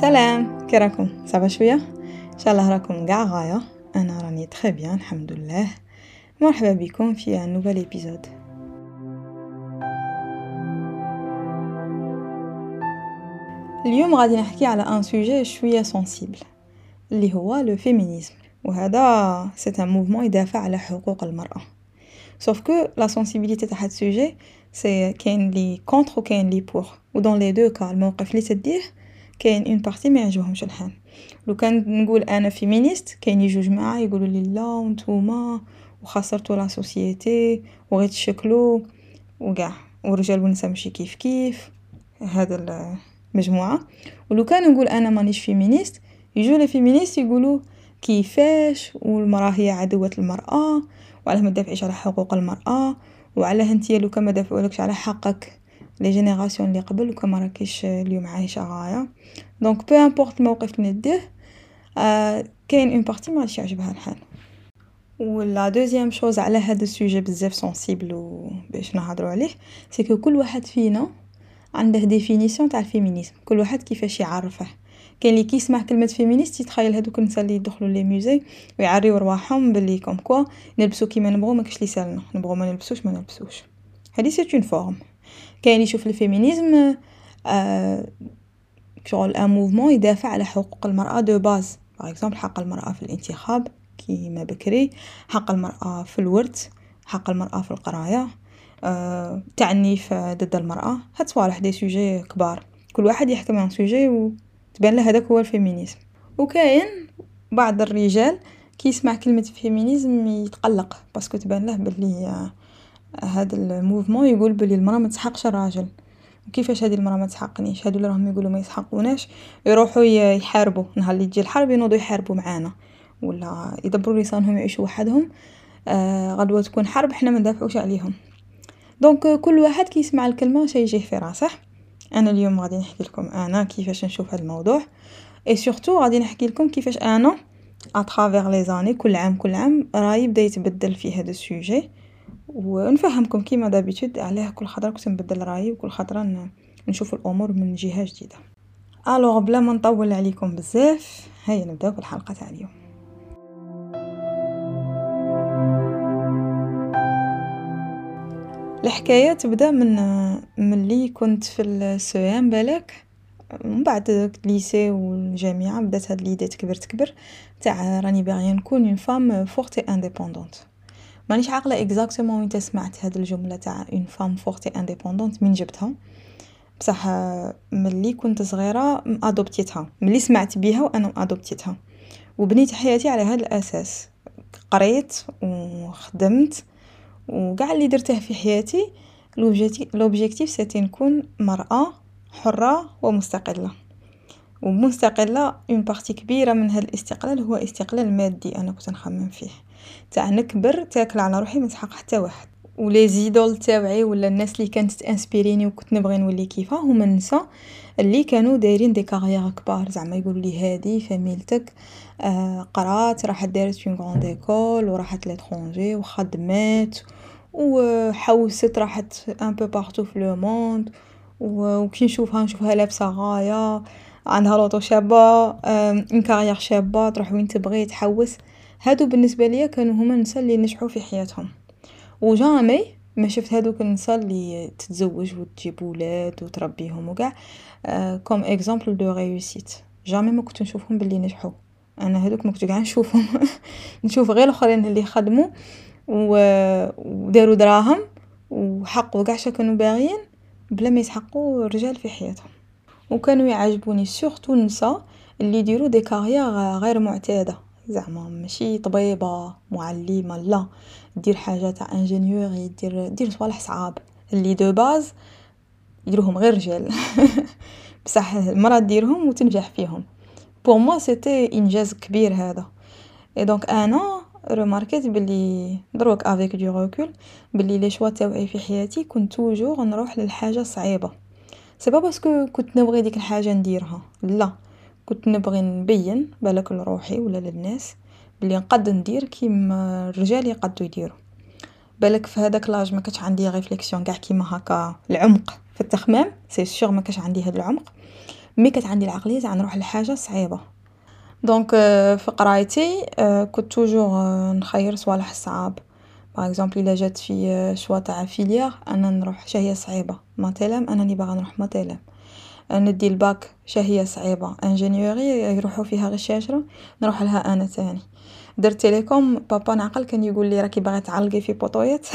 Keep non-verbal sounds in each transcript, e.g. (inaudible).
سلام. كي ça va شوية؟ إن شاء الله راكم قاع غاية. أنا راني très bien الحمد لله. مرحبا بكم في un nouvel épisode اليوم غادي نحكي على un sujet شوية sensible اللي هو le féminisme وهذا c'est un mouvement يدافع على حقوق المرأة. sauf que la sensibilité تاع هاد السوجي سي كاين les contre و كاين les pour و dans les deux cas الموقف اللي تديه كاين une partie ما يعجبهمش الحال لو كان نقول أنا féministe كاين يجو معايا يقولوا لي لا وانتوما وخسرتوا la société وغير تشكلوا وكاع. والرجال والنساء ماشي كيف كيف. هذا المجموعه ولو كان نقول أنا مانيش féministe يجوا les féministes يقولوا كيفاش والمرأة هي عدوة المرأة وعلاه ما تدافعيش على حقوق المرأة وعلاه انتيا لو كان ما دافعولكش على حقك. les générations اللي قبل وكان ما راكيش اليوم عايشه غايه donc peu importe الموقف اللي نديه كاين une partie ما يعجبها الحال و la deuxième chose على هذا ال sujet بزاف sensible باش نهضروا عليه c'est كل واحد فينا عنده définition تاع ال féminisme كل واحد كيفاش يعرفه كاين اللي كيسمع كلمه féministe يتخيل هذوك النساء اللي يدخلوا les musées ويعريو رواحهم باللي comme quoi نلبسو كيما نبغو ماكش لي سالنا نبغو ما نلبسوش ما نلبسوش هذه c'est une forme كاين يشوف ال féminisme آه شغل un mouvement يدافع على حقوق المرأة de base par exemple حق المرأة في الانتخاب كيما بكري حق المرأة في الورث حق المرأة في القراية آه تعنيف ضد المرأة. هاد صوالح des sujets كبار. كل واحد يحكم un sujet وتبان له هذاك هو ال féminisme. وكاين بعض الرجال كي يسمع كلمة féminisme يتقلق parce que تبان له بلي هاد ال mouvement يقول بلي المرأة ما تسحقش الراجل. وكيفاش هذه المرأة ما تسحقنيش؟ هادو اللي راهم يقولوا ما يسحقوناش يروحوا يحاربوا. نهار اللي تجي الحرب ينوضوا يحاربوا معانا. ولا يدبروا لسانهم يعيشوا وحدهم. آه غدوة تكون حرب إحنا ما ندافعوش عليهم. donc كل واحد كي يسمع الكلمة شي يجيه في راسه. أنا اليوم غادي نحكي لكم أنا كيفاش نشوف هذا الموضوع. et surtout غادي نحكي لكم كيفاش أنا à travers les années كل عام كل عام رايي بدأ يتبدل في هذا ال sujet. ونفهمكم كيما d'habitude علاه كل خطرة كنت نبدل رأيي وكل خطرة نشوف الأمور من جهة جديدة. alors بلا ما نطول عليكم بزاف هيا نبداو بالحلقة تاع اليوم. الحكاية تبدأ من ملي كنت في السوام بالك؟ من بعد lycée والجامعة بدأت هاد l'idée تكبر تكبر تاع راني باغية نكون une femme forte et indépendante مانيش عاقلة exactement وين سمعت هاد الجملة تاع une femme forte et indépendante من جبتها. بصح ملي كنت صغيرة adoptيتها ملي سمعت بيها وأنا adoptيتها وبنيت حياتي على هذا الأساس. قريت وخدمت وكاع اللي درته في حياتي. l'objectif c'était نكون مرأة حرة ومستقلة. ومستقلة une partie كبيرة من هذا الاستقلال هو استقلال مادي أنا كنت نخمم فيه. تاع نكبر تاكل على روحي ما تحق حتى واحد. و les idoles تاوعي ولا الناس اللي كانت تinspirيني وكنت نبغي نولي كيفها هما النساء اللي كانوا دايرين des carrières كبار. زعما يقولوا لي هادي فاميلتك آه قرات راحت دارت une grande école وراحت l'étranger وخدمت وحوست راحت un peu partout في le monde وكي نشوفها نشوفها لابسة غاية عندها l'auto شابة une carrière شابة تروح وين تبغي تحوس. هادو بالنسبة ليا كانوا هما النساء اللي نجحوا في حياتهم. و jamais ما شفت هادوك النساء اللي تتزوج وتجيب ولاد وتربيهم وكاع comme exemple de réussite. jamais ما كنت نشوفهم باللي نجحوا. أنا هادوك ما كنت قاع نشوفهم. (laughs) نشوف غير الأخرين اللي خدموا وداروا دراهم وحقوا كاع كانوا باغيين بلا ما يسحقوا الرجال في حياتهم. وكانوا يعجبوني surtout النساء اللي يديروا des carrières غير معتادة. زعما ماشي طبيبة معلمة لا. دير حاجة تاع ingénieur دير دير صوالح صعاب. اللي de base يديروهم غير رجال. (laughs) بصح المرا ديرهم وتنجح فيهم. pour moi c'était انجاز كبير هذا. et donc أنا remarquيت بلي دروك avec du recul بلي les choix تاوعي في حياتي كنت toujours نروح للحاجة صعيبه c'est pas parce que كنت نبغي ديك الحاجة نديرها. لا. كنت نبغي نبين بالك لروحي ولا للناس بلي نقد ندير كيما الرجال يقدو يديروا بالك في هذاك l'âge ما كانش عندي réflexion كاع كيما هكا العمق في التخمام c'est sûr ما كانش عندي هذا العمق. mais كانت عندي العقلية تاع نروح لحاجة صعيبة. donc في قرايتي كنت toujours نخير صوالح صعاب par exemple إلا جات في choix تاع filière أنا نروح شعبة صعيبة. maths élem أنا راني باغا نروح maths élem. ندي الباك شهية صعيبة. ingéniorat يروحو فيها غير الشاشرة نروحلها أنا تاني درت télécom بابا نعقل كان يقولي راكي باغية تعلقي في poteauيات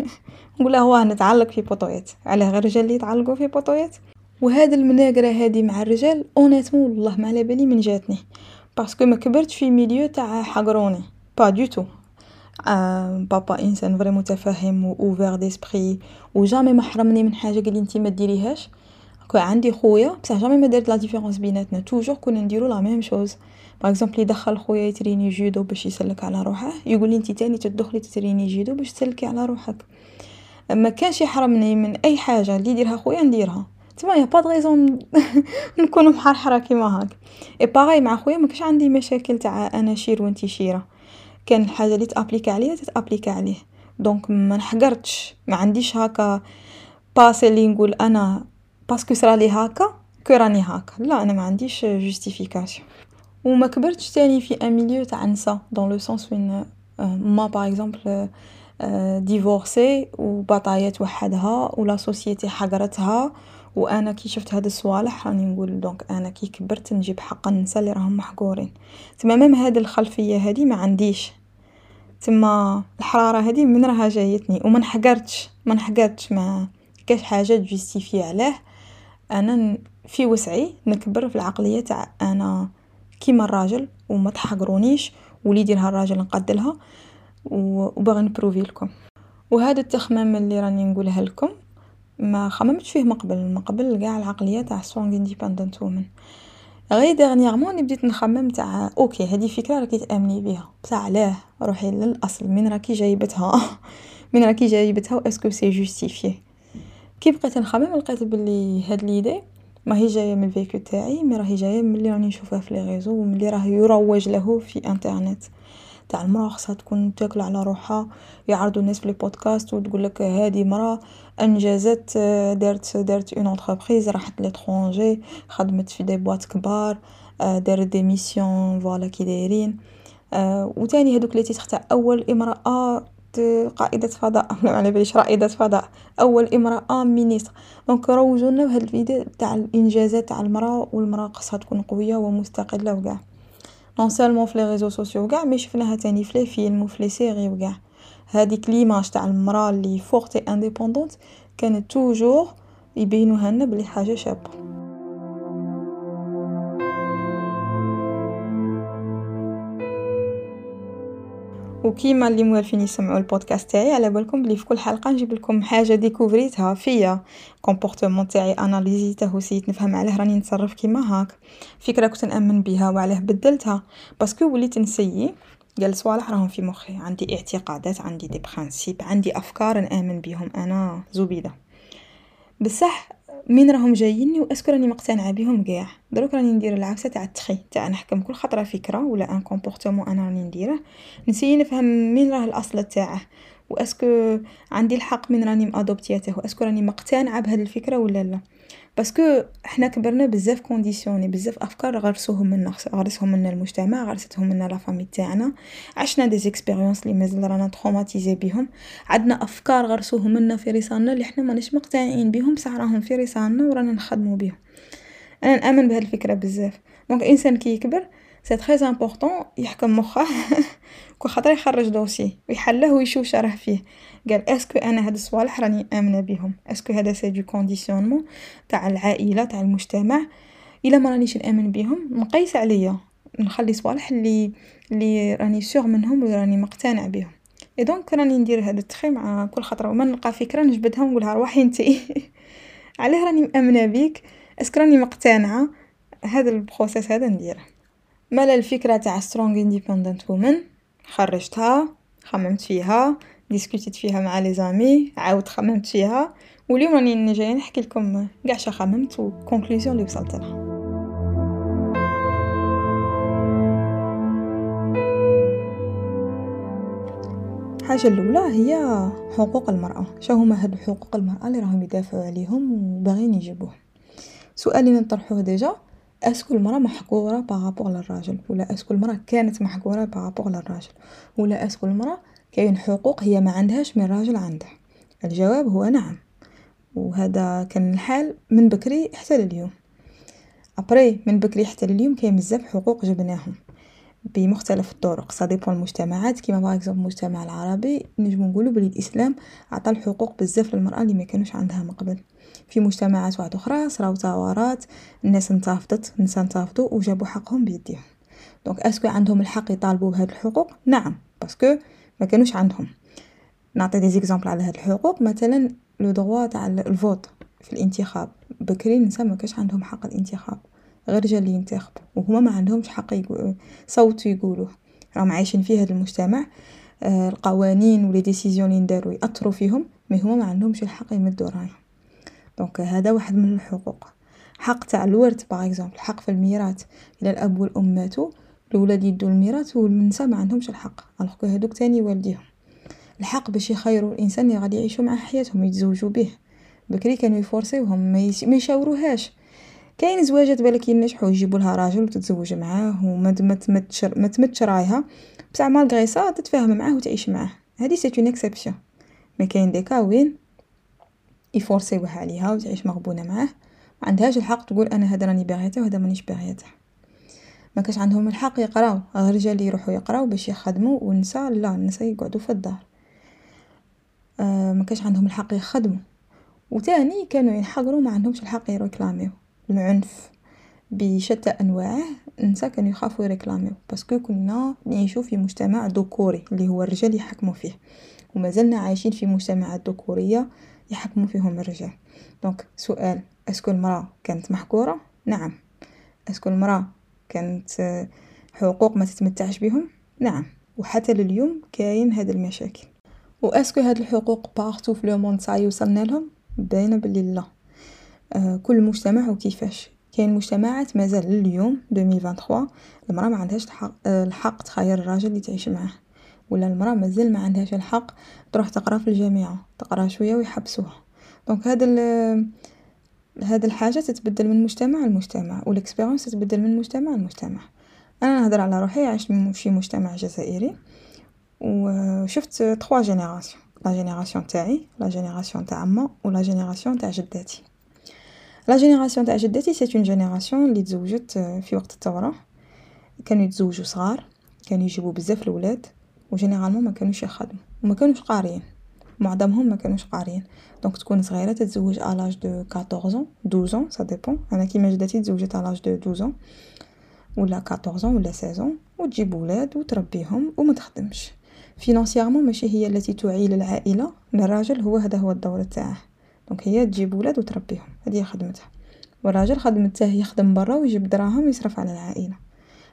(laughs) نقوله واه نتعلق في poteauيات علاه غير الرجال لي يتعلقو في poteauيات و هاد المناقرة هادي مع الرجال honnêtement والله ما على بالي من جاتني. parce que ما كبرتش في milieu تاع حقروني. pas du tout بابا إنسان vraiment متفهم و ouvert d'esprit و jamais ما حرمني من حاجة قالي أنتي ما ديريهاش. كون عندي خويا بصح jamais ما دارت la différence بيناتنا toujours كنا نديرو la même chose. par exemple يدخل خويا يentraîني judo باش يسلك على روحه يقول لي انتي تاني تدخلي تentraîني judo باش تسلكي على روحك. ما كانش يحرمني من أي حاجة اللي يديرها خويا نديرها. تما y a pas raison (laughs) نكون محرورة كيما هاك. اي باغي مع خويا ما كاش عندي مشاكل تاع أنا شير وانتي شيرة. كان الحاجة اللي تappliqua عليا تتappliqua عليه. donc ما نحقرتش ما عنديش هكا passé اللي نقول أنا parce que صرالي هكا كو راني هكا لا أنا ما عنديش justification وما كبرتش تاني في un milieu تاع نسا dans le sens وين ما par exemple divorcée وبطايات وحدها ولا société حقرتها وأنا كي شفت هاد الصوالح راني نقول donc أنا كي كبرت نجيب حق النساء اللي راهم محقورين تما même هاد الخلفيه هادي ما عنديش تما الحراره هادي من راها جايتني وما نحقرتش ما نحقرتش ما كاش حاجة justifier عليه أنا في وسعي نكبر في العقلية تاع أنا كيما الراجل وما تحقرونيش ولي يديرها الراجل نقدلها وباغي نprouvي لكم. وهذا التخمام اللي راني نقولها لكم ما خممتش فيه مقبل مقبل قاع العقلية تاع strong independent woman غير dernièrement بديت نخمم تاع okay هذه فكرة راكي تأمني بها بصح علاه روحي للأصل. من راكي جايبتها؟ (laughs) من راكي جايبتها؟ و est-ce que c'est justifié كي بقيت نخمم لقيت بلي هاد l'idée. ماهي جاية من الـ vécu تاعي mais راهي جاية من اللي راني نشوفها في les réseaux ومن اللي راه يروج له في انترنت. تاع المرأة خاصها تكون تاكل على روحها يعرضوا الناس في les podcasts وتقول لك هذه مرأة أنجزت دارت دارت une entreprise راحت l'étranger خدمت في des boîtes كبار دارت des missions voilà كي دايرين. وتاني هذوك les titres أول إمرأة قائدة فضاء. ما على باليش رائدة فضاء أول امرأة ministre donc روجونا بهاد الفيديو تاع الإنجازات تاع المرأة والمرأة خاصها تكون قوية ومستقلة وكاع. non seulement في les réseaux sociaux وكاع mais شفناها تاني في les films وفي les séries وكاع. هذيك l'image تاع المرأة اللي forte indépendante كانت toujours يبينوها لنا بلي حاجة شابة. وكيما اللي موالفين يسمعوا البودكاست تاعي على بالكم بلي في كل حلقة نجيب لكم حاجة découvrيتها فيا. comportement تاعي analysيته وسييت نفهم علاه راني نتصرف كيما هاك. فكرة كنت نأمن بها وعلاه بدلتها. parce que وليت نسيي كل صوالح راهم في مخي. عندي اعتقادات عندي des principes عندي أفكار نأمن بهم أنا. زبيدة. بصح من راهم جاييني و est-ce que راني مقتنعة بهم كاع دروك راني ندير l'exercice تاع التri تاع نحكم كل خطرة فكرة ولا un comportement أنا راني نديره. نسيي نفهم مين راه الأصل تاعه. و est-ce que عندي الحق من راني مأدوبتياته واسكو راني مقتنعة بهذه الفكرة ولا لا. parce que حنا كبرنا بزاف conditionnés بزاف أفكار غرسوهم منا غرسهم منا المجتمع غرستهم منا la famille تاعنا. عشنا des expériences اللي مازال رانا traumatisés بهم. عندنا أفكار غرسوهم منا في ريسانا اللي حنا ماناش مقتنعين بهم بصح راهم في ريسانا ورانا نخدموا بهم أنا نأمن بهذه الفكرة بزاف. donc الانسان كي يكبر c'est très important يحكم مخه كل خطره يخرج dossier ويحله ويشوف شرح فيه. قال est-ce que أنا هاد الصوالح راني آمنة بهم؟ est-ce que هذا c'est du conditionnement تاع العائلة تاع المجتمع؟ إلا ما رانيش نآمن بهم نقيس عليا. نخلي صوالح اللي اللي راني sûre منهم وراني مقتنع بهم. et donc راني ندير هذا الـ tri مع كل خطرة. وما نلقى فكرة نجبدها ونقولها روحي انتي (laughs) علاه راني مآمنة بيك. est-ce que راني مقتنعة؟ هذا الـ process هذا نديره. مالا الفكرة تاع strong independent woman خرجتها خممت فيها discutيت فيها مع les amies عاود خممت فيها. واليوم راني جاية نحكي لكم كاع خممت و conclusion اللي وصلت لها. الحاجة الأولى هي حقوق المرأة. شو هما هاد حقوق المرأة اللي راهم يدافعوا عليهم وباغيين يجيبوه؟ سؤال نطرحوه déjà. est-ce que المرا محقورة par rapport للراجل ولا est-ce que المرا كانت محقورة par rapport للراجل ولا est-ce que المرا كاين حقوق هي ما عندهاش من الراجل عنده الجواب هو نعم وهذا كان الحال من بكري حتى لليوم. après من بكري حتى لليوم كاين بزاف حقوق جبناهم. بمختلف الطرق. ça dépend المجتمعات. كيما par exemple المجتمع العربي نجمو نقولو بلي الإسلام عطى الحقوق بزاف للمرأة اللي ما كانوش عندها من قبل. في مجتمعات واحدة أخرى صراو ثورات الناس انتفضت النساء انتفضوا وجابوا حقهم بيديهم. donc est-ce que عندهم الحق يطالبوا بهاد الحقوق؟ نعم parce que ما كانوش عندهم. نعطي des exemples على هاد الحقوق. مثلا le droit تاع الـ vote في الانتخاب. بكري النساء ما كانش عندهم حق الانتخاب. غير رجال اللي ينتخبوا وهما ما عندهمش حق يصوتوا يقولوه. راهم عايشين في هذا المجتمع آه، القوانين و les décisions اللي نداروا ياثروا فيهم mais هما ما عندهمش الحق يمدوا رايهم. donc هذا واحد من الحقوق. حق تاع الورث par exemple حق في الميراث. إلى الأب والأم ماتوا الاولاد يدوا الميراث والنساء ما عندهمش الحق. alors هذوك تاني والديهم. الحق باش يخيروا الإنسان اللي غادي يعيشوا معاه حياتهم يتزوجوا به بكري كانوا يforcيوهم ما يشاوروهاش. كاين زواجات بالك ينجحوا يجيبوا لها راجل وتتزوج معاه وما ما تمتش ما رايها بصح malgré ça تتفاهم معاه وتعيش معاه. هذه c'est une exception mais كاين des cas وين يforcيوها عليها وتعيش مغبونة معاه. ما عندهاش الحق تقول أنا هذا راني باغيته وهذا مانيش باغيته ما كاش عندهم الحق يقراو. الرجال اللي يروحوا يقراو باش يخدموا والنساء لا النساء يقعدوا في الدار. آه ما كاش عندهم الحق يخدموا وتاني كانوا ينحقروا ما عندهمش الحق يréclamيو العنف بشتى أنواعه النساء كانوا يخافوا يréclamيو parce que كنا نعيشو في مجتمع ذكوري اللي هو الرجال يحكموا فيه ومازلنا عايشين في مجتمعات ذكورية يحكموا فيهم الرجال. donc سؤال est-ce que المرأة كانت محكورة؟ نعم. est-ce que المرأة كانت حقوق ما تتمتعش بهم نعم. وحتى لليوم كاين هاد المشاكل. و est-ce que هاد الحقوق partout في le monde ça y est وصلنا لهم؟ باينه بلي لا. آه، كل مجتمع وكيفاش. كاين مجتمعات مازال لليوم 2023 المرأة ما عندهاش الحق, آه، الحق تخير الراجل اللي تعيش معاه. ولا المرأة مازال ما عندهاش الحق تروح تقرا في الجامعة تقرا شوية ويحبسوها. donc هذا هذا الحاجة تتبدل من مجتمع لمجتمع و l'expérience تتبدل من مجتمع لمجتمع. أنا نهضر على روحي عشت في مجتمع جزائري وشفت trois générations la génération تاعي la génération تاع يما و la génération تاع جداتي. la génération تاع جداتي c'est une génération اللي تزوجت في وقت الثوره كانوا يتزوجوا صغار كانوا يجيبوا بزاف الولاد و généralement ما كانوش يخدموا وما كانوش قاريين معظمهم ما كانوش قاريين donc تكون صغيره تتزوج à l'âge de 14 12 ça dépend أنا كيما جداتي تزوجت à l'âge de 12 ولا 14 ولا 16 وتجيب ولاد وتربيهم وما تخدمش financièrement ماشي هي التي تعيل العائله الراجل هو هذا هو الدور تاعه donc هي تجيب ولاد وتربيهم. هذه خدمتها. والراجل خدمته يخدم برا ويجيب دراهم ويصرف على العائلة.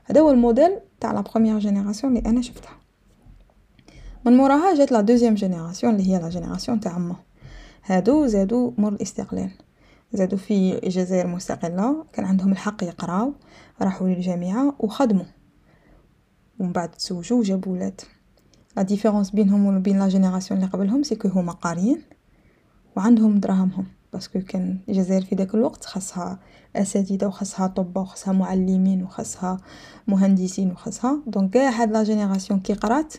هذا هو الموديل تاع la première génération اللي أنا شفتها. من موراها جات la deuxième génération اللي هي la génération تاع يما هادو زادو مور الاستقلال. زادو في جزائر مستقلة كان عندهم الحق يقراو راحوا للجامعة وخدموا. ومن بعد تزوجوا وجابوا ولاد. la différence بينهم وبين la génération اللي قبلهم c'est هما قاريين. وعندهم دراهمهم. parce que كان الجزائر في داك الوقت خاصها أساتذة وخاصها اطباء وخاصها معلمين وخاصها مهندسين وخاصها donc كاع هاد la génération كي قرات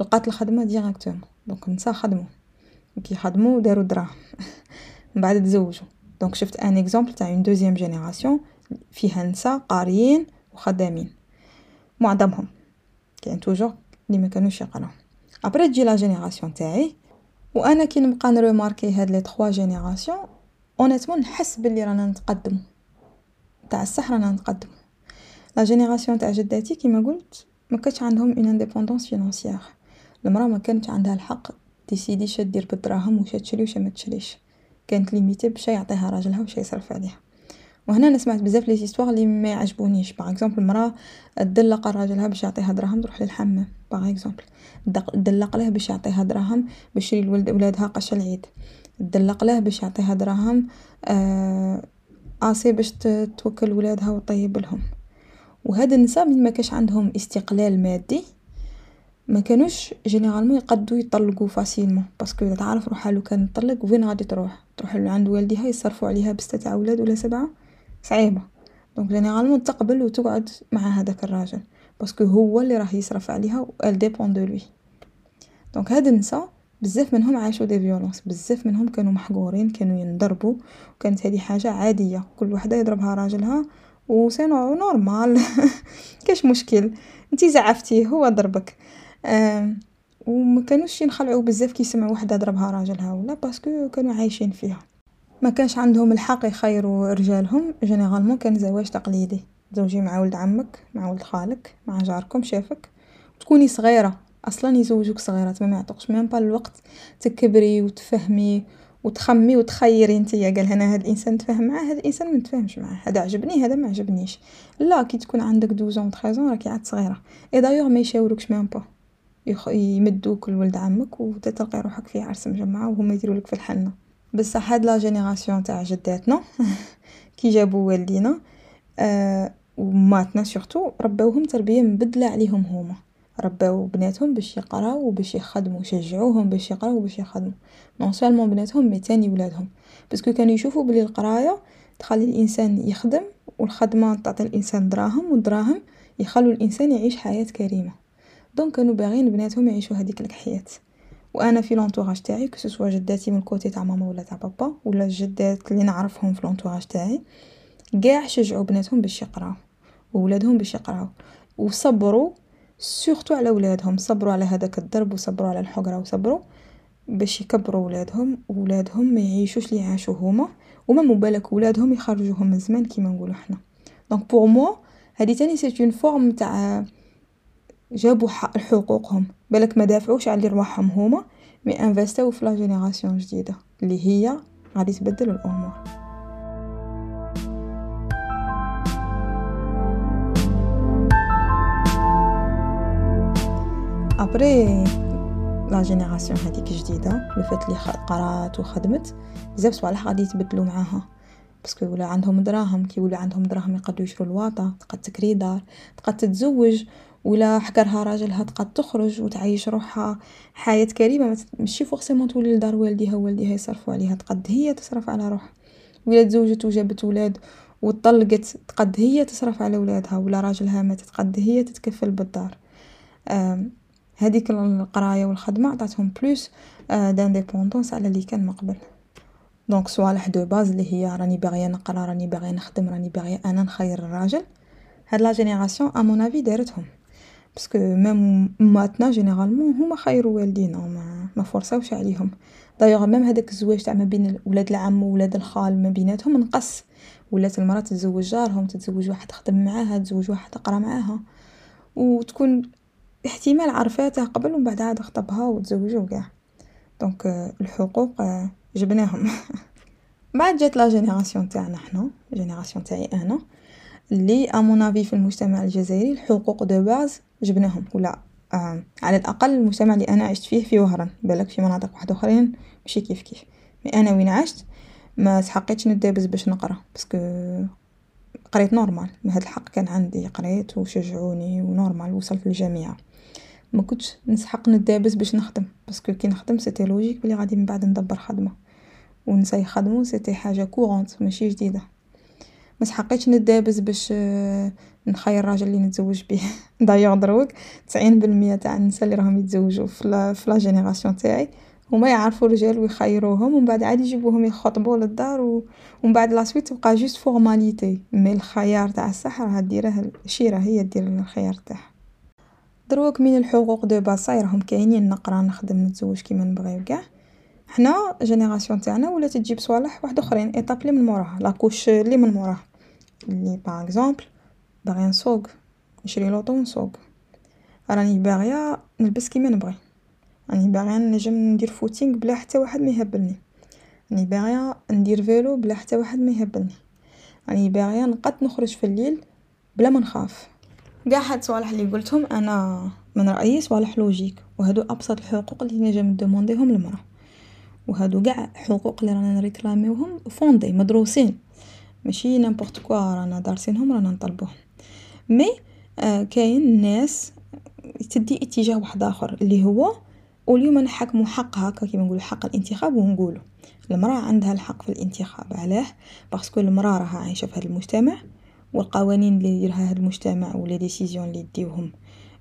لقات الخدمة directement donc النساء خدموا كي خدموا داروا دراهم. (laughs) من بعد تزوجوا donc شفت un exemple تاع une deuxième génération فيها نساء قاريين وخدامين. معظمهم. كاين toujours اللي ما كانوش يقراو. après تجي la génération تاعي وأنا كي نبقى ن remarquer هاد les trois générations honnêtement نحس بلي رانا نتقدم تاع الصح رانا نتقدم la génération تاع جداتي كيما قلت ما كانش عندهم une indépendance financière المرأة ما كانت عندها الحق ت décider شا دير بالدراهم وش تشري وش ما تشريش. كانت limitée باش يعطيها راجلها وش يصرف عليها. وهنا أنا سمعت بزاف les histoires اللي ما يعجبونيش. par exemple المراه تدلق راجلها باش يعطيها دراهم تروح للحمام. par exemple تدلق له باش يعطيها دراهم باش يشري لولد ولادها قش العيد. تدلق له باش يعطيها دراهم آه aussi باش توكل ولادها وطيب لهم. وهاد النساء من ما كاش عندهم استقلال مادي ما كانوش généralement يقدو يطلقوا facilement parce que تعرف روحها لو كان تطلق وين غادي تروح؟ تروح عند والديها يصرفوا عليها بستة تاع ولاد ولا سبعة؟ صعيبة. donc généralement تقبل و تقعد مع هداك الراجل parce que هو اللي راه يصرف عليها و elle dépend de lui. donc هاد النسا بزاف منهم عاشو des violences بزاف منهم كانوا محقورين كانوا ينضربوا و كانت هذه حاجة عادية. كل وحدة يضربها راجلها و c'est normal (laughs) كاش مشكل؟ نتي زعفتيه هو ضربك. و مكانوش ينخلعو بزاف كي يسمعو وحدة ضربها راجلها ولا باسكو كانوا عايشين فيها. مكانش عندهم الحق يخيروا رجالهم. généralement كان زواج تقليدي. تزوجي مع ولد عمك مع ولد خالك مع جاركم شافك تكوني صغيرة. أصلا يزوجوك صغيره تما ما يعطوكش même pas الوقت تكبري وتفهمي وتخمي وتخيري نتيا قال هنا هاد الإنسان نتفاهم معاه هاد الإنسان ما نتفاهمش معاه. هذا عجبني هذا ما عجبنيش. لا كي تكون عندك 12 13 راكي عاد صغيرة. إي دايوغ ما يشاوروكش même pas. يمدوك لولد عمك وتلقاي روحك في عرس مجمعة وهما يديرولك في الحنة. بصح هاد la génération تاع جداتنا (laughs) كي جابو والدينا آه يماتنا surtout رباوهم تربية مبدلة عليهم هما. رباو بناتهم باش يقراو و باش يخدمو شجعوهم باش يقراو و باش يخدمو. non seulement بناتهم mais تاني ولادهم. parce que كانو يشوفو بلي القراية تخلي الإنسان يخدم و الخدمه تعطي الإنسان دراهم و الدراهم يخلو الإنسان يعيش حياة كريمة. donc كانو باغيين بناتهم يعيشو هذيك الحياة. و أنا في l'entourage تاعي que ce soit جداتي من ال côté تاع ماما ولا تاع بابا ولا الجدات اللي نعرفهم في l'entourage تاعي قاع شجعوا بناتهم باش يقراو و ولادهم باش يقراو و صبروا surtout على ولادهم صبروا على هداك الضرب و صبروا على الحقرة و صبروا باش يكبروا ولادهم ولادهم ما يعيشوش اللي عاشو هما و même بالك ولادهم يخرجوهم من الزمان كيما نقولو حنا. donc pour moi هادي تاني c'est une forme تاع جابو حقوقهم. بالك ما دافعوش على رواحهم هما mais انفستاو في la génération جديدة اللي هي غادي تبدل الأمور. après la génération هذيك الجديدة le fait لي قرات وخدمت بزاف صوالح غادي يتبدلوا معاها. parce que ولا عندهم دراهم كي ولا عندهم دراهم يقدروا يشرو l'auto تقد تكري دار تقد تتزوج. ولا حكرها راجلها تقد تخرج وتعيش روحها حياة كريمة. ماشي forcément تولي لدار والديها والديها يصرفوا عليها. تقد هي تصرف على روحها. ولا تزوجت وجابت ولاد وطلقت تقد هي تصرف على ولادها. ولا راجلها مات تقد هي تتكفل بالدار. هذيك القراية والخدمة عطاتهم plus d'indépendance على اللي كان مقبل. donc صوالح de base اللي هي راني باغية نقرا راني باغية نخدم راني باغية أنا نخير الراجل. هاد la génération à mon avis دارتهم. parce que même يماتنا généralement هما خيروا والدينا ما ما فرصاوش عليهم. d'ailleurs même هداك الزواج تاع ما بين ولاد العم وولاد الخال ما بيناتهم نقص ولات المرأة تتزوج جارهم تتزوج واحد تخدم معاها تزوج واحد تقرأ معاها. وتكون احتمال عرفاته قبل ومن بعد عاد خطبها وتزوجوا كاع donc الحقوق جبناهم. (laughs) بعد جات la génération تاعنا حنا génération تاعي أنا à mon avis في المجتمع الجزائري الحقوق de base جبناهم. ولا آه على الأقل المجتمع اللي أنا عشت فيه في وهران. بالك في مناطق واحد أخرين ماشي كيف كيف. mais أنا وين عشت ما تحقيتش ندابز باش نقرأ. parce que قريت normal هاد الحق كان عندي قريت وشجعوني و normal وصلت للجامعة. ما كنتش نسحق ندابز باش نخدم. parce que كي نخدم c'était logique بلي غادي من بعد ندبر خدمة. ونسا يخدمو c'était حاجة courante ماشي جديدة. ما سحقيتش ندابز باش نخير الراجل اللي نتزوج به دايوغ (laughs) دروك 90% تاع النساء اللي راهم يتزوجوا في la génération تاعي هما يعرفوا الرجال ويخيروهم ومن بعد عاد يجيبوهم يخطبوا للدار و... ومن بعد la suite تبقى juste formalité mais الخيار تاع الصح راه ديره الشيره هي دير الخيار تاعها. دروك من الحقوق de base ça y est راهم كاينين نقرا نخدم نتزوج كيما نبغي وكاع حنا génération تاعنا ولات تجيب صوالح واحد أخرين étape اللي من موراها la couche اللي من موراها. par exemple باغي نسوق نشري لوطو نسوق راني باغية نلبس كيما نبغي. راني باغية نجم ندير footing بلا حتى واحد ما يهبلني. راني باغية ندير vélo بلا حتى واحد ما يهبلني. راني باغية نقد نخرج في الليل بلا ما نخاف. قاع هاد الصوالح اللي قلتهم أنا من رأيي صوالح لوجيك وهادو أبسط الحقوق اللي نجم نdemandيهم للمرأة. وهادو قاع حقوق اللي رانا نréclamيوهم fondés مدروسين. ماشي n'importe quoi رانا دارسينهم رانا نطلبوهم. mais آه كاين ناس تدي اتجاه واحد آخر اللي هو واليوم نحكمو حق هكا كيما نقولو حق الانتخاب ونقولو المرأة عندها الحق في الانتخاب علاه parce que المرأة راها عايشة في هذا المجتمع و القوانين اللي يديرها هاد المجتمع و les décisions اللي يديوهم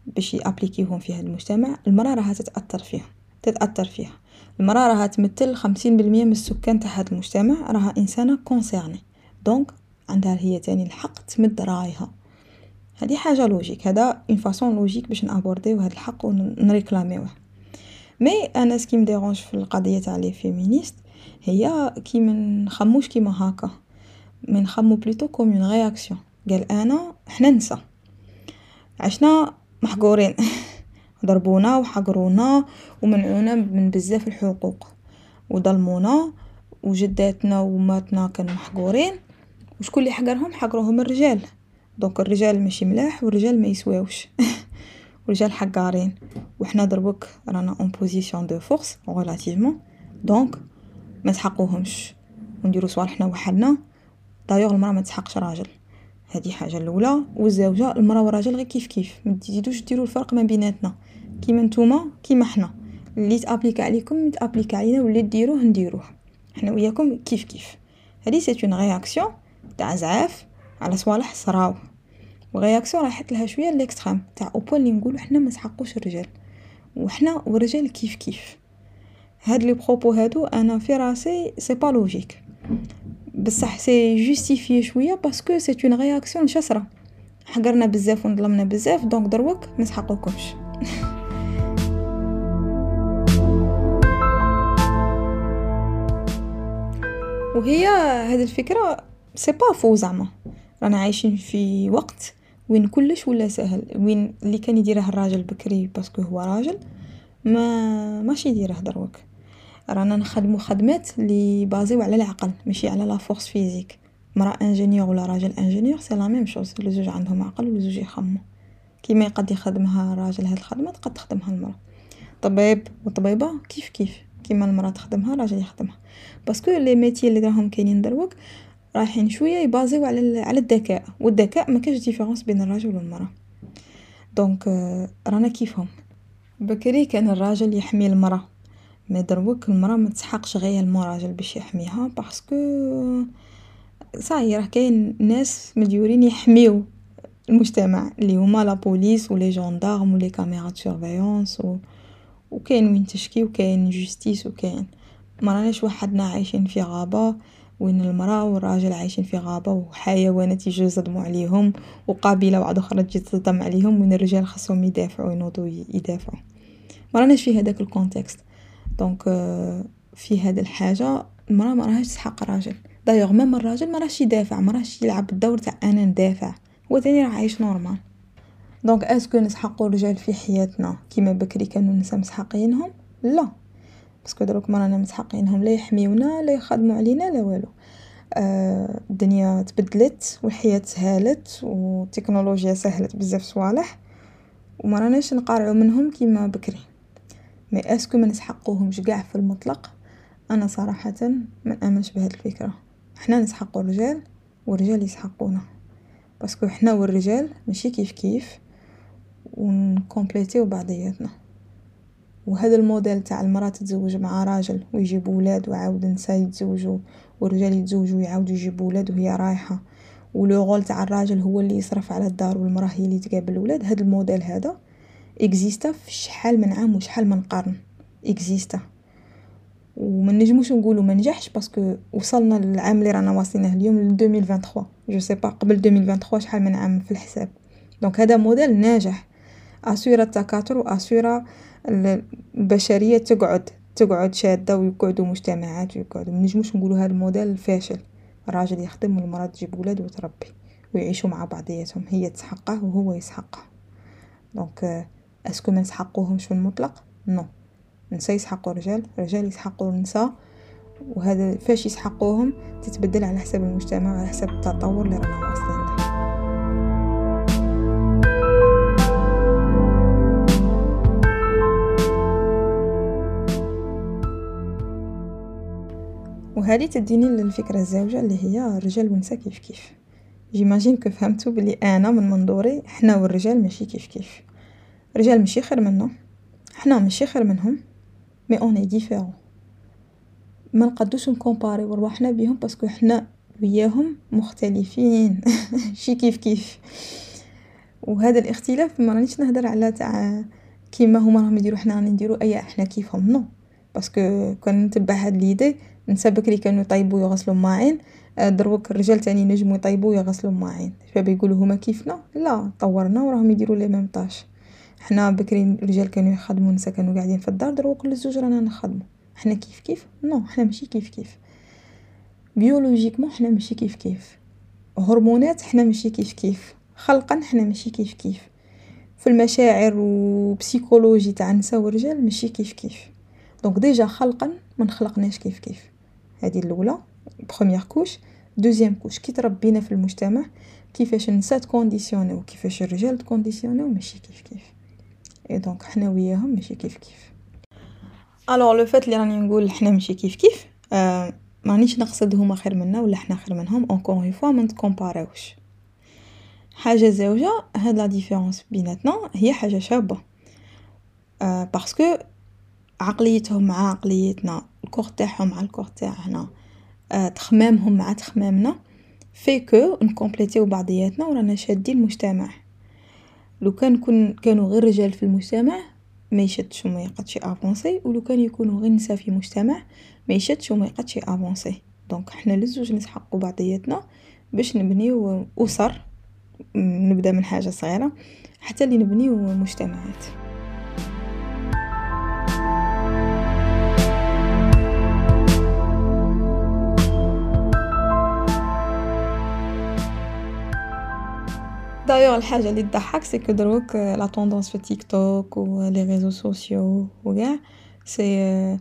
باش يappliquيوهم في هاد المجتمع المرا راها تتأثر فيها تتأثر فيها. المرا راها تمثل خمسين بالمية من السكان تاع هاد المجتمع راها إنسانة concernée donc عندها هي تاني الحق تمد رايها. هذه حاجة logique. هذا une façon logique باش نabordيو هذا الحق و نréclamيوه. mais أنا ce qui me dérange في القضية تاع les féministes هي كي منخموش كيما هاكا mais نخمو plutôt comme une réaction قال أنا حنا نسا عشنا محقورين. (laughs) ضربونا وحقرونا ومنعونا من بزاف الحقوق. وظلمونا وجداتنا وماتنا كانوا محقورين. وشكون اللي حقرهم؟ حقروهم الرجال. donc الرجال ماشي ملاح والرجال ما يسواوش. (laughs) والرجال حقارين. وحنا دروك رانا en position de force relativement donc ما تحقوهمش. ونديرو صوالحنا وحدنا. دايوغ المرأة ما تسحقش راجل. هذه حاجة الأولى. والزوجة المرأة والراجل غير كيف كيف. ما تزيدوش ديروا الفرق ما بيناتنا. كيما نتوما كيما حنا. اللي تappliqua عليكم تappliqua علينا واللي ديروه نديروه. حنا وياكم كيف كيف. هذه c'est une réaction تاع زعاف. على صوالح صراو و réaction راحت لها شوية l'extrême تاع au point اللي نقولوا حنا ما نسحقوش الرجال. وحنا والرجال كيف كيف. هاد les propos هادو أنا في راسي c'est pas logique. بصح c'est justifié شوية parce que c'est une réaction شسره حقرنا بزاف ونظلمنا بزاف donc دروك ما نسحقوكمش. (laughs) وهي هاد الفكرة سي با فو زعما. رانا عايشين في وقت وين كلش ولا سهل وين اللي كان يديره الراجل بكري parce que هو راجل ما ماشي يديره دروك. رانا نخدمو خدمات اللي basées على العقل ماشي على la force physique. مرا ingénieur ولا راجل ingénieur c'est la même chose الزوج عندهم عقل و زوج يخمو. كيما قد يخدمها الراجل هاد الخدمات قد تخدمها المرا. طبيب وطبيبة كيف كيف؟ كيما المرا تخدمها راجل يخدمها. parce que les métiers اللي راهم كاينين دروك رايحين شوية يbasيو على على الذكاء والذكاء ما كاش différence بين الراجل والمرأة. donc رانا كيفهم؟ بكري كان الراجل يحمي المرأة. mais دروك المرأة ما تسحقش غير الراجل باش يحميها parce que ça y est راه كاين ناس مديورين يحميو المجتمع اللي هما la police و les gendarmes و les caméras de surveillance و وكاين وين تشكي وكاين justice وكاين. ما راناش وحدنا عايشين في غابة. وين المرأة والراجل عايشين في غابة وحيوانات يجو يصدموا عليهم وقبيلة واحدة أخرى تجي تصدم عليهم وين الرجال خاصهم يدافعوا ينوضوا يدافعوا. راناش في هذاك ال contexte donc في هذه الحاجة المرأة ما راهش تسحق الراجل d'ailleurs même الراجل ما راهش يدافع ما راهش يلعب الدور تاع أنا ندافع. هو تاني راه عايش normal donc est-ce que نسحقو الرجال في حياتنا كيما بكري كانوا النساء مسحقينهم؟ لا. parce que دروك رانا مسحقينهم لا يحميونا لا يخدموا علينا لا والو. آه الدنيا تبدلت والحياة سهلت والتكنولوجيا سهلت بزاف صوالح وما راناش نقارعو منهم كيما بكري. mais est-ce que ما نسحقوهمش قاع في المطلق أنا صراحة ما نأمنش بهاد الفكرة. حنا نسحقو الرجال والرجال يسحقونا parce que حنا والرجال ماشي كيف كيف ونكومبليتيو بعضياتنا. وهذا الموديل تاع المرأة تتزوج مع راجل ويجيبوا ولاد وعاود نساء يتزوجوا والرجال يتزوجوا ويعاودوا يجيبوا ولاد وهي رايحة. ولو غول تاع الراجل هو اللي يصرف على الدار والمرأة هي اللي تقابل الولاد. هذا الموديل هذا إكزيستا في شحال من عام وشحال من قرن. إكزيستا. وما نجموش نقولوا ما نجحش parce que وصلنا للعام اللي رانا واصلينه اليوم ل 2023 je sais pas قبل 2023 شحال من عام في الحساب. donc هذا موديل ناجح. اسيرا التكاثر واسيرا البشرية تقعد تقعد شادة ويقعدوا مجتمعات ويقعدوا. منجموش نقولوا؟ هذا الموديل فاشل الراجل يخدم والمرأة تجيب ولاد وتربي ويعيشوا مع بعضياتهم. هي تسحقه وهو يسحقه. donc أسكو ما نسحقوهمش في المطلق؟ نو. النساء يسحقوا الرجال الرجال يسحقوا النساء وهذا فاش يسحقوهم؟ تتبدل على حسب المجتمع وعلى حسب التطور اللي رانا واصلين. وهذه تديني للفكرة الزوجة اللي هي الرجال والنساء كيف كيف. j'imagine que فهمتو بلي أنا من منظوري حنا والرجال ماشي كيف كيف. الرجال ماشي خير منا حنا ماشي خير منهم mais on est différents ما نقدوش نكومباريو رواحنا بيهم parce que حنا وياهم مختلفين. (laughs) شي كيف كيف. وهذا الاختلاف ما رانيش نهدر على تاع كيما هما راهم يديرو حنا راني نديرو ايا إحنا كيفهم. non parce que كان نتبع هاد les idées نسا بكري كانو يطيبو ويغسلو ماعين دروك الرجال تاني ينجمو يطيبو ويغسلو ماعين شباب يقولو هما كيفنا؟ لا طورنا وراهم يديرو les mêmes tâches. حنا بكري الرجال كانو يخدمو النسا كانو قاعدين في الدار دروك كل زوج رانا نخدمو حنا كيف كيف؟ non حنا ماشي كيف كيف. biologiquement حنا ماشي كيف كيف. هرمونات حنا ماشي كيف كيف. خلقا حنا ماشي كيف كيف. في المشاعر و psychologie تاع النساء و الرجال ماشي كيف كيف. donc déjà خلقا ما نخلقناش كيف كيف. هذه الأولى première couche deuxième couche كي تربينا في المجتمع كيفاش النساء تكونديسيونيو كيفاش الرجال تكونديسيونيو ماشي كيف كيف. et donc حنا وياهم ماشي كيف كيف. alors le fait لي راني نقول حنا ماشي كيف كيف آه مانيش نقصد هما خير منا ولا حنا خير منهم encore une fois ما نتكومباراوش. حاجة زوجة هاد la différence بيناتنا هي حاجة شابة. آه parce que عقليتهم مع عقليتنا ال corps تاعهم مع ال corps تاعنا آه تخمامهم مع تخمامنا. fait que نكومبليتيو بعضياتنا ورانا شادين المجتمع. لو كان كن كانوا غير رجال في المجتمع ما يشدش وما يقدش avancer. ولو كان يكونوا غير نساء في مجتمع ما يشدش وما يقدش avancer. donc حنا لزوج نسحقوا بعضياتنا باش نبنيو أسر. نبدأ من حاجة صغيرة حتى اللي نبنيو مجتمعات. دايوغ الحاجة اللي تضحك c'est que دروك la tendance في تيك توك و les réseaux sociaux و قاع c'est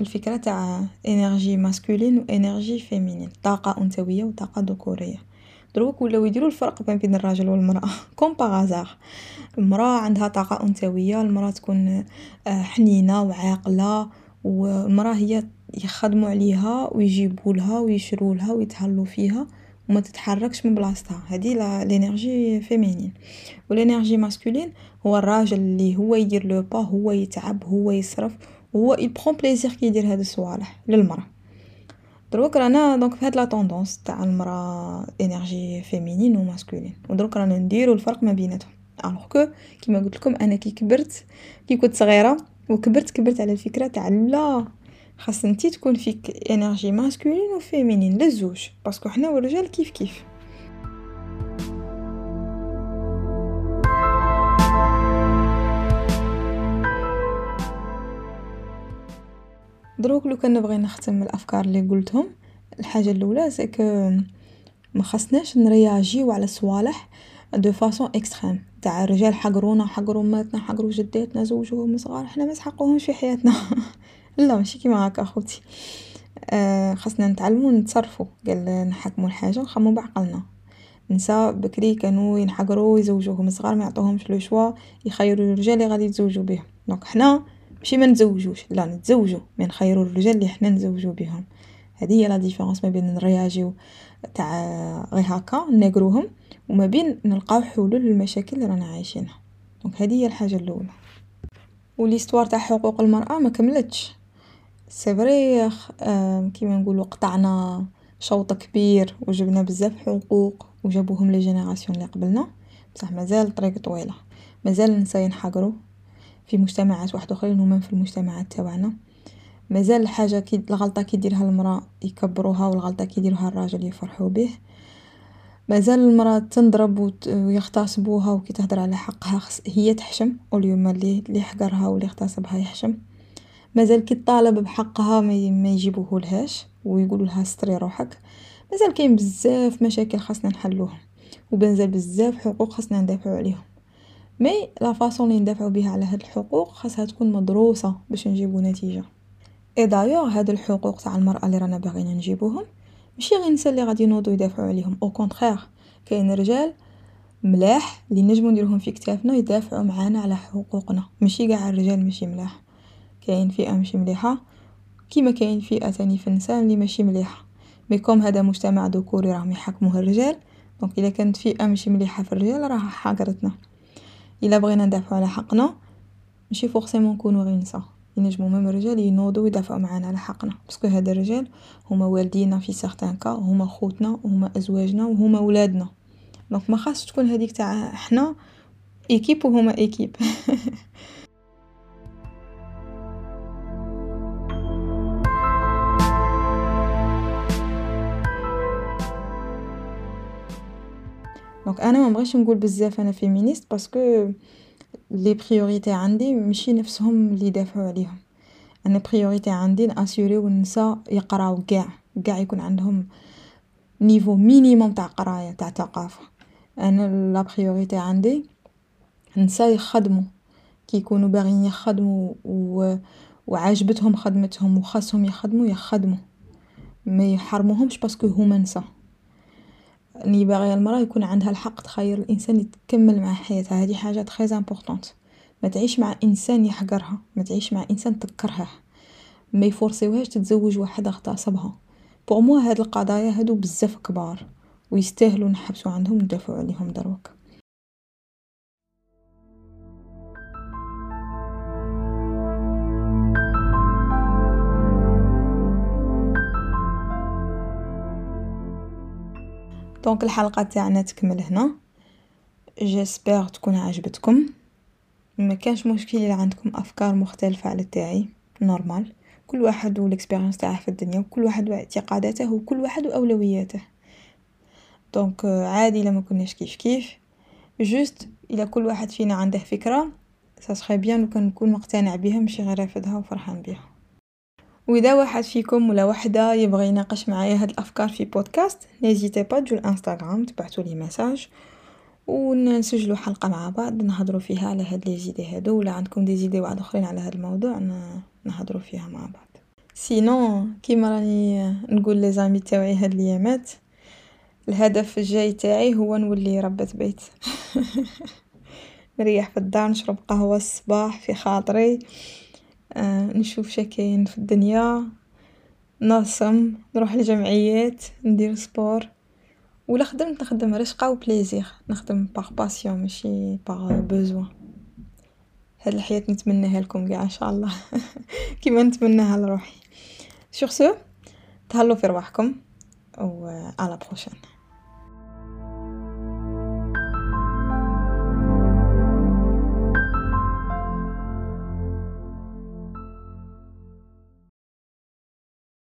الفكرة تاع énergie masculine و énergie féminine طاقه انثويه و طاقه ذكوريه دروك ولاو يديرو الفرق ما بين الراجل و المراه comme par المراه عندها طاقه انثويه المراه تكون حنينه و عاقله و المراه هي يخدمو عليها و يجيبولها و يشرولها و يتهلاو فيها و متتحركش من بلاصتها. هادي l'énergie féminine و l'énergie masculine هو الراجل لي هو يدير le pas هو يتعب هو يصرف هو ي prend plaisir كي يدير هاد الصوالح للمرأة. دروك رانا donc في هاد la tendance تاع المرأة énergie féminine و masculine و دروك رانا نديرو الفرق ما بيناتهم. alors que كيما قلتلكم أنا كي كبرت كي كنت صغيرة و كبرت كبرت على الفكرة تاع لا خاص نتي تكون فيك énergie masculine و féminine للزوج parce que حنا و الرجال كيف كيف. دروك لو كان نبغي نختم الأفكار اللي قلتهم الحاجة الأولى c'est que ما خصناش نرياجيو على صوالح de façon extrême تاع الرجال حقرونا حقرو ماتنا حقرو جداتنا زوجوهم صغار حنا ما نسحقوهمش في حياتنا. (laughs) لا ماشي كيما هاكا أخوتي. آه خاصنا نتعلمو نتصرفو. قال نحكمو الحاجة نخمو بعقلنا. نساء بكري كانوا ينحقرو يزوجوهم. صغار ما يعطوهمش le choix يخيروا الرجال اللي غادي يتزوجوا بهم donc حنا ماشي ما نتزوجوش لا نتزوجوا mais نخيروا الرجال اللي حنا نزوجوا بهم هذه هي la différence ما بين نرياجيو تاع غير هكا نكرهوهم وما بين نلقاو حلول للمشاكل اللي رانا عايشينها. donc هذه هي الحاجة الأولى. و l'histoire تاع حقوق المرأة ما كملتش. vrai كيما نقولوا قطعنا شوط كبير وجبنا بزاف حقوق وجابوهم les générations اللي قبلنا. بصح مازال طريق طويلة. مازال النساء ينحقروا في مجتمعات واحد أخرين هما في المجتمعات تاوعنا. مازال الحاجة كي الغلطة كي ديرها المرأة يكبروها والغلطة كي يديرها الراجل يفرحوا به. مازال المرأة تنضرب ويغتصبوها وكي تهدر على حقها هي تحشم واليوم اللي اللي حقرها واللي اغتصبها يحشم. مازال كي طالب بحقها ما يجيبوهولهاش ويقولوا لها ستري روحك. مازال كاين بزاف مشاكل خاصنا نحلوهم ومازال بزاف حقوق خاصنا ندافعو عليهم. mais la façon لي ندافعو بيها على هاد الحقوق خاصها تكون مدروسة باش نجيبو نتيجة. اي دايوغ هاد الحقوق تاع المرأة اللي رانا باغيين نجيبوهم ماشي غير النساء اللي غادي ينوضو يدافعو عليهم. au contraire كاين رجال ملاح اللي نجمو نديرهم في كتافنا يدافعو معانا على حقوقنا. ماشي قاع الرجال ماشي ملاح. كاين فئة ماشي مليحة. كيما كاين فئة تاني في النساء اللي ماشي مليحة. mais comme هذا مجتمع ذكوري راهم يحكموه الرجال donc إلا كانت فئة ماشي مليحة في الرجال راها حاقرتنا إلا بغينا ندافعو على حقنا ماشي forcément نكونو غير نساء. ينجمو même الرجال ينوضو يدافعو معانا على حقنا. parce que هاد الرجال هما والدينا في certains cas هما خوتنا و هما أزواجنا و هما ولادنا. donc مخاصش تكون هاديك تاع حنا équipe و هما équipe donc أنا مبغيتش نقول بزاف أنا féministe parce que les priorités عندي ماشي نفسهم لي يدافعو عليهم أنا priorité عندي نأسيوريو النساء يقراو قاع قاع يكون عندهم niveau minimum تاع قرايه تاع ثقافه أنا la priorité عندي النساء يخدموا كي يكونوا باغيين يخدموا و وعاجبتهم خدمتهم وخاصهم يخدموا يخدموا ما يحرموهمش parce que هما نساء اني باغية المرأة يكون عندها الحق تخير الإنسان يتكمل مع حياتها. هذه حاجة très importante ما تعيش مع إنسان يحقرها ما تعيش مع إنسان تكرهه. ما يفورسيوهاش تتزوج واحد اغتصبها pour moi هاد القضايا هادو بزاف كبار. ويستاهلوا نحبسو عندهم ندافعو عليهم دروك. donc الحلقة تاعنا تكمل هنا. j'espère تكون عجبتكم. ما كانش مشكل إلا عندكم أفكار مختلفة على تاعي. normal كل واحد وال expérience تاعه في الدنيا وكل واحد واعتقاداته وكل واحد وأولوياته. donc عادي لما كناش كيف كيف. juste إلى كل واحد فينا عنده فكرة ça serait bien لو كان نكون مقتنع بها ماشي غير رافدها وفرحان بها. وإذا واحد فيكم ولا وحدة يبغي يناقش معايا هاد الأفكار في podcast n'hésitez pas تجو الإنستغرام تبعتوا لي message ونسجلوا حلقة مع بعض نهضروا فيها على هاد les idées هادو ولا عندكم des idées واحد أخرين على هاد الموضوع نهضروا فيها مع بعض. sinon كيما راني نقول les amis تاوعي هاد الأيامات الهدف الجاي تاعي هو نولي ربة بيت (laughs) نريح في الدار نشرب قهوة الصباح في خاطري. نشوف شكاين في الدنيا. نرسم نروح لجمعيات ندير sport. ولا خدمت نخدم رشقة و plaisir نخدم par passion ماشي par besoin هاد الحياة نتمناها لكم قاع إن شاء الله. (laughs) كيما نتمناها لروحي. sur ce تهلاو في رواحكم و à la prochaine